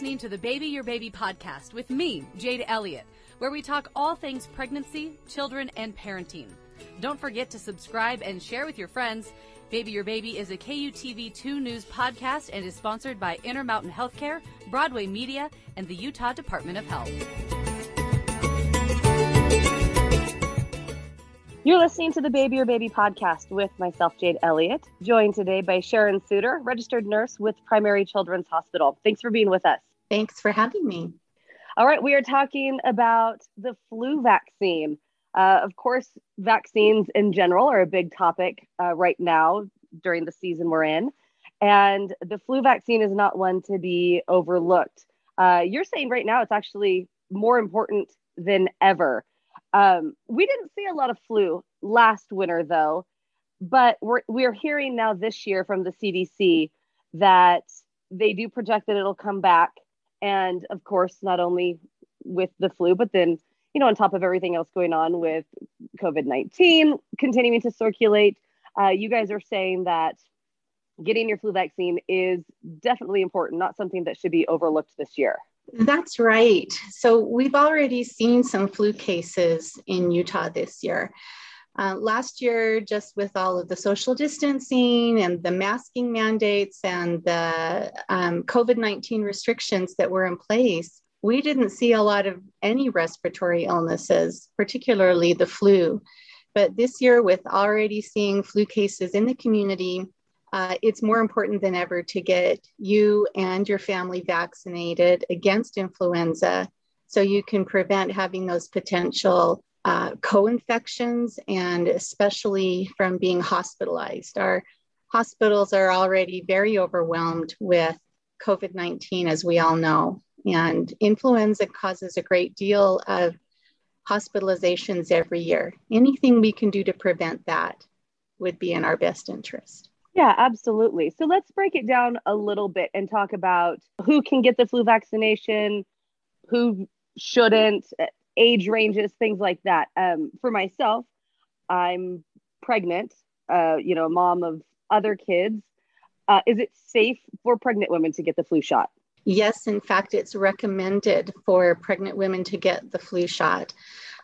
listening to the Baby Your Baby podcast with me, Jade Elliott, where we talk all things pregnancy, children, and parenting. Don't forget to subscribe and share with your friends. Baby Your Baby is a KUTV 2 News podcast and is sponsored by Intermountain Healthcare, Broadway Media, and the Utah Department of Health. You're listening to the Baby Your Baby podcast with myself, Jade Elliott, joined today by Sharon Suter, registered nurse with Primary Children's Hospital. Thanks for being with us. Thanks for having me. All right, we are talking about the flu vaccine. Uh, of course, vaccines in general are a big topic uh, right now during the season we're in. And the flu vaccine is not one to be overlooked. Uh, you're saying right now it's actually more important than ever. Um, we didn't see a lot of flu last winter, though, but we're we're hearing now this year from the CDC that they do project that it'll come back, and of course, not only with the flu, but then you know, on top of everything else going on with COVID nineteen continuing to circulate, uh, you guys are saying that getting your flu vaccine is definitely important, not something that should be overlooked this year. That's right. So we've already seen some flu cases in Utah this year. Uh, last year, just with all of the social distancing and the masking mandates and the um, COVID 19 restrictions that were in place, we didn't see a lot of any respiratory illnesses, particularly the flu. But this year, with already seeing flu cases in the community, uh, it's more important than ever to get you and your family vaccinated against influenza so you can prevent having those potential uh, co infections and especially from being hospitalized. Our hospitals are already very overwhelmed with COVID 19, as we all know, and influenza causes a great deal of hospitalizations every year. Anything we can do to prevent that would be in our best interest. Yeah, absolutely. So let's break it down a little bit and talk about who can get the flu vaccination, who shouldn't, age ranges, things like that. Um, for myself, I'm pregnant, uh, you know, mom of other kids. Uh, is it safe for pregnant women to get the flu shot? Yes, in fact, it's recommended for pregnant women to get the flu shot.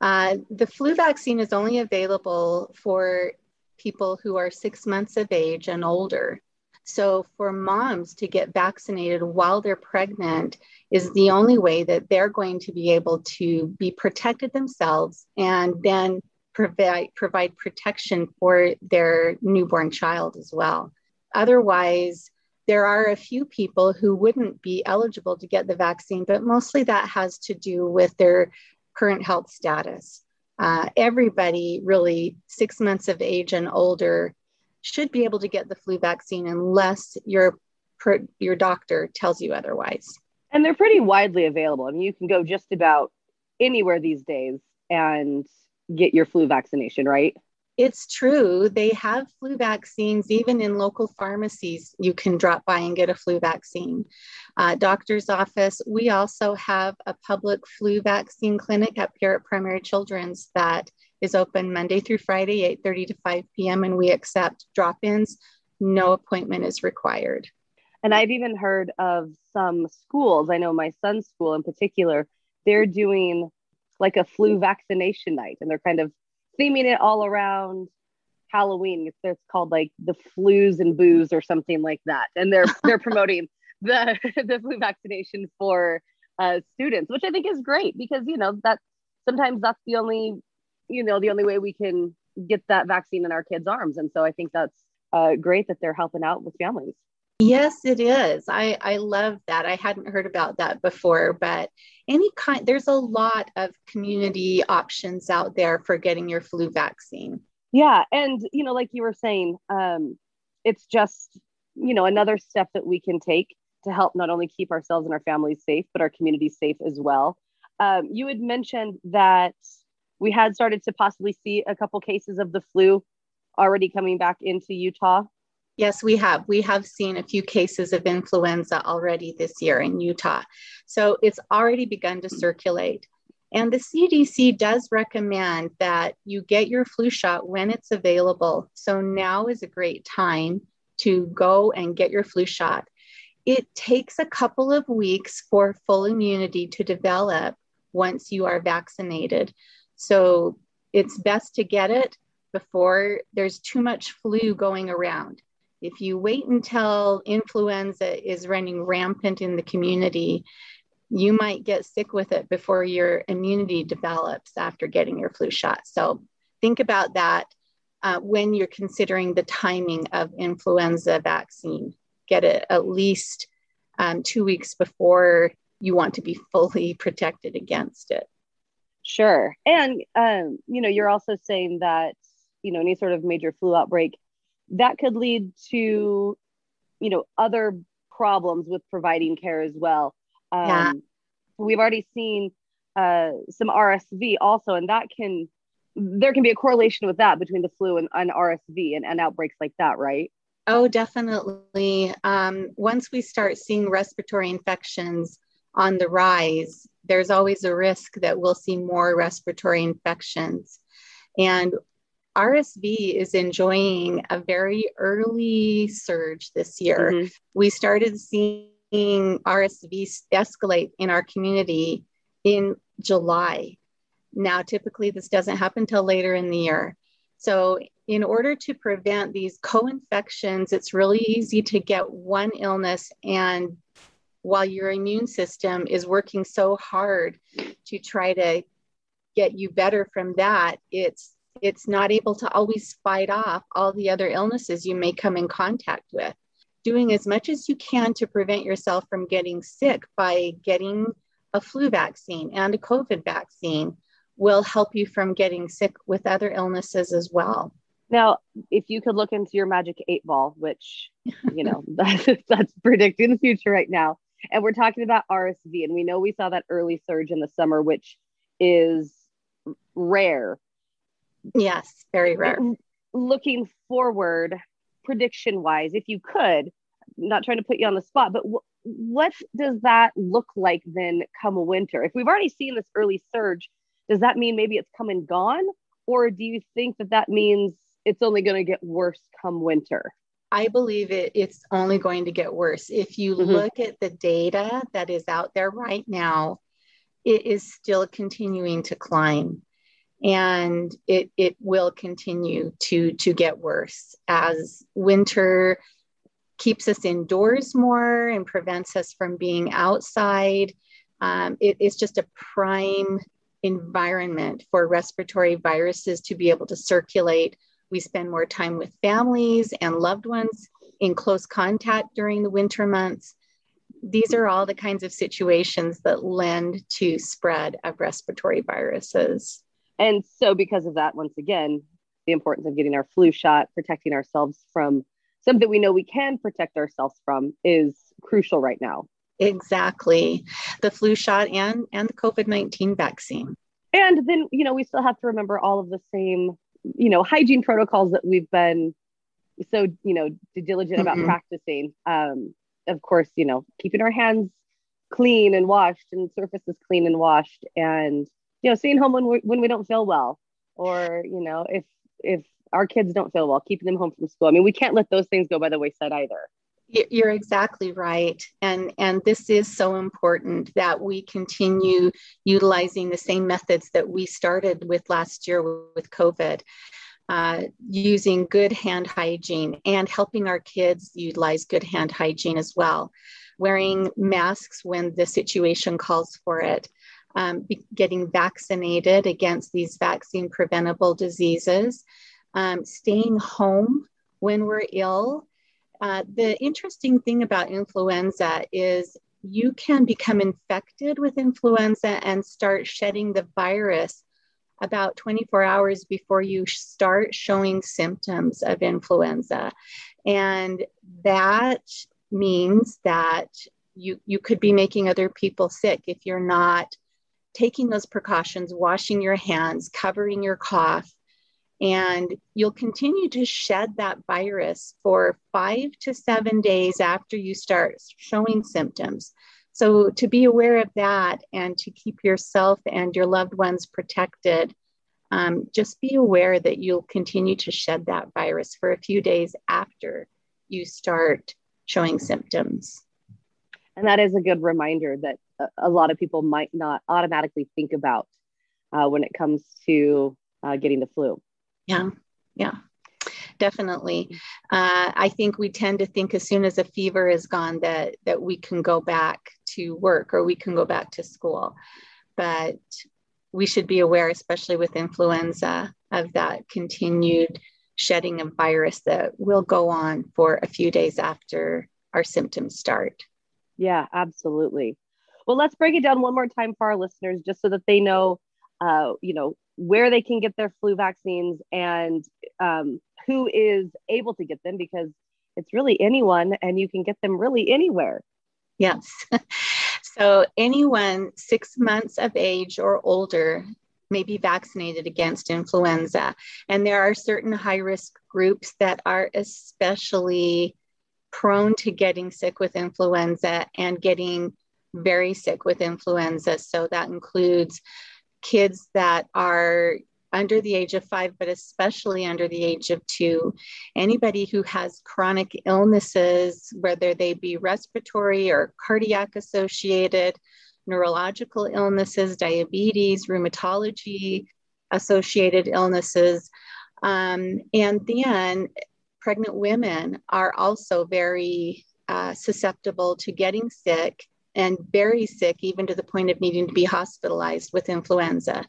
Uh, the flu vaccine is only available for people who are six months of age and older. So, for moms to get vaccinated while they're pregnant is the only way that they're going to be able to be protected themselves and then provide, provide protection for their newborn child as well. Otherwise, there are a few people who wouldn't be eligible to get the vaccine, but mostly that has to do with their current health status uh, everybody really six months of age and older should be able to get the flu vaccine unless your your doctor tells you otherwise. And they're pretty widely available. I mean, you can go just about anywhere these days and get your flu vaccination, right? It's true. They have flu vaccines even in local pharmacies. You can drop by and get a flu vaccine. Uh, doctor's office. We also have a public flu vaccine clinic up here at Primary Children's that is open Monday through Friday, 8:30 to 5 p.m. and we accept drop-ins. No appointment is required. And I've even heard of some schools. I know my son's school in particular. They're doing like a flu vaccination night, and they're kind of theming it all around Halloween. It's, it's called like the flus and booze or something like that. And they're they're promoting the the flu vaccination for uh, students, which I think is great because you know that sometimes that's the only you know the only way we can get that vaccine in our kids' arms. And so I think that's uh, great that they're helping out with families. Yes, it is. I, I love that. I hadn't heard about that before, but any kind, there's a lot of community options out there for getting your flu vaccine. Yeah. And, you know, like you were saying, um, it's just, you know, another step that we can take to help not only keep ourselves and our families safe, but our community safe as well. Um, you had mentioned that we had started to possibly see a couple cases of the flu already coming back into Utah. Yes, we have. We have seen a few cases of influenza already this year in Utah. So it's already begun to circulate. And the CDC does recommend that you get your flu shot when it's available. So now is a great time to go and get your flu shot. it takes a couple of weeks for full immunity to develop once you are vaccinated. So it's best to get it before there's too much flu going around. If you wait until influenza is running rampant in the community, you might get sick with it before your immunity develops after getting your flu shot. So think about that uh, when you're considering the timing of influenza vaccine. Get it at least um, two weeks before you want to be fully protected against it. Sure. And, um, you know, you're also saying that, you know, any sort of major flu outbreak that could lead to, you know, other problems with providing care as well. Um, yeah. We've already seen uh, some RSV also, and that can, there can be a correlation with that between the flu and, and RSV and, and outbreaks like that, right? Oh, definitely. Um, once we start seeing respiratory infections on the rise, there's always a risk that we'll see more respiratory infections. And RSV is enjoying a very early surge this year. Mm-hmm. We started seeing RSV escalate in our community in July. Now, typically, this doesn't happen till later in the year. So, in order to prevent these co infections, it's really easy to get one illness. And while your immune system is working so hard to try to get you better from that, it's it's not able to always fight off all the other illnesses you may come in contact with. Doing as much as you can to prevent yourself from getting sick by getting a flu vaccine and a COVID vaccine will help you from getting sick with other illnesses as well. Now, if you could look into your magic eight ball, which, you know, that's, that's predicting the future right now, and we're talking about RSV, and we know we saw that early surge in the summer, which is rare. Yes, very rare. Looking forward, prediction wise, if you could, not trying to put you on the spot, but w- what does that look like then come winter? If we've already seen this early surge, does that mean maybe it's come and gone? Or do you think that that means it's only going to get worse come winter? I believe it, it's only going to get worse. If you mm-hmm. look at the data that is out there right now, it is still continuing to climb and it, it will continue to, to get worse as winter keeps us indoors more and prevents us from being outside. Um, it, it's just a prime environment for respiratory viruses to be able to circulate. We spend more time with families and loved ones in close contact during the winter months. These are all the kinds of situations that lend to spread of respiratory viruses. And so, because of that, once again, the importance of getting our flu shot, protecting ourselves from something we know we can protect ourselves from is crucial right now. Exactly. The flu shot and and the COVID-19 vaccine. And then, you know, we still have to remember all of the same, you know, hygiene protocols that we've been so, you know, diligent mm-hmm. about practicing. Um, of course, you know, keeping our hands clean and washed and surfaces clean and washed and you know, staying home when we when we don't feel well or, you know, if if our kids don't feel well, keeping them home from school. I mean, we can't let those things go by the wayside either. You're exactly right. And, and this is so important that we continue utilizing the same methods that we started with last year with COVID, uh, using good hand hygiene and helping our kids utilize good hand hygiene as well, wearing masks when the situation calls for it. Um, getting vaccinated against these vaccine preventable diseases, um, staying home when we're ill, uh, the interesting thing about influenza is you can become infected with influenza and start shedding the virus about 24 hours before you start showing symptoms of influenza. And that means that you, you could be making other people sick if you're not taking those precautions, washing your hands, covering your cough, and you'll continue to shed that virus for five to seven days after you start showing symptoms. So, to be aware of that and to keep yourself and your loved ones protected, um, just be aware that you'll continue to shed that virus for a few days after you start showing symptoms. And that is a good reminder that a, lot of people might not automatically think about uh, when it comes to uh, getting the flu. Yeah, yeah, definitely. Uh, I think we tend to think as soon as a fever is gone that that we can go back to work or we can go back to school, but we should be aware, especially with influenza, of that continued shedding of virus that will go on for a few days after our symptoms start. Yeah, absolutely. Well, let's break it down one more time for our listeners, just so that they know, uh, you know, where they can get their flu vaccines and um, who is able to get them, because it's really anyone, and you can get them really anywhere. Yes. so anyone six months of age or older may be vaccinated against influenza. And there are certain high risk groups that are especially prone to getting sick with influenza and getting very sick with influenza. So that includes kids that are under the age of five, but especially under the age of two. Anybody who has chronic illnesses, whether they be respiratory or cardiac associated, neurological illnesses, diabetes, rheumatology associated illnesses. Um, and then pregnant women are also very uh, susceptible to getting sick and very sick, even to the point of needing to be hospitalized with influenza.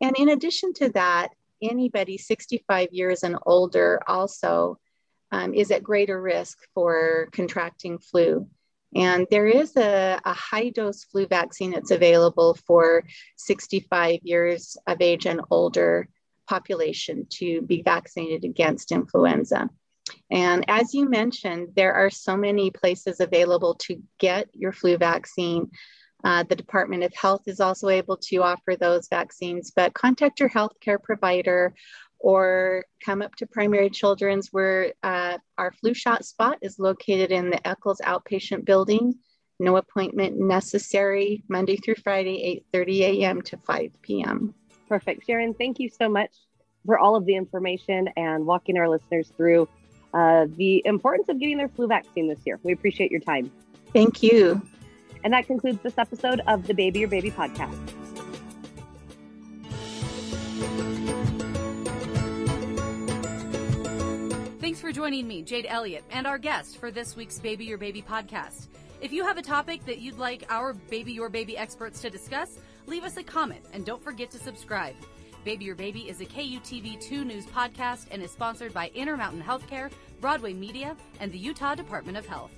And in addition to that, anybody 65 years and older also um, is at greater risk for contracting flu. And there is a, a, high dose flu vaccine that's available for 65 years of age and older population to be vaccinated against influenza. And as you mentioned, there are so many places available to get your flu vaccine. Uh, the Department of Health is also able to offer those vaccines, but contact your healthcare provider or come up to Primary Children's where uh, our flu shot spot is located in the Eccles outpatient building. No appointment necessary, Monday through Friday, 8.30 a.m. to 5 p.m. Perfect. Sharon, thank you so much for all of the information and walking our listeners through uh, the importance of getting their flu vaccine this year. We appreciate your time. Thank you. And that concludes this episode of the Baby Your Baby podcast. Thanks for joining me, Jade Elliott, and our guest for this week's Baby Your Baby podcast. If you have a topic that you'd like our Baby Your Baby experts to discuss, leave us a comment and don't forget to subscribe. Baby Your Baby is a KUTV2 news podcast and is sponsored by Intermountain Healthcare, Broadway Media, and the Utah Department of Health.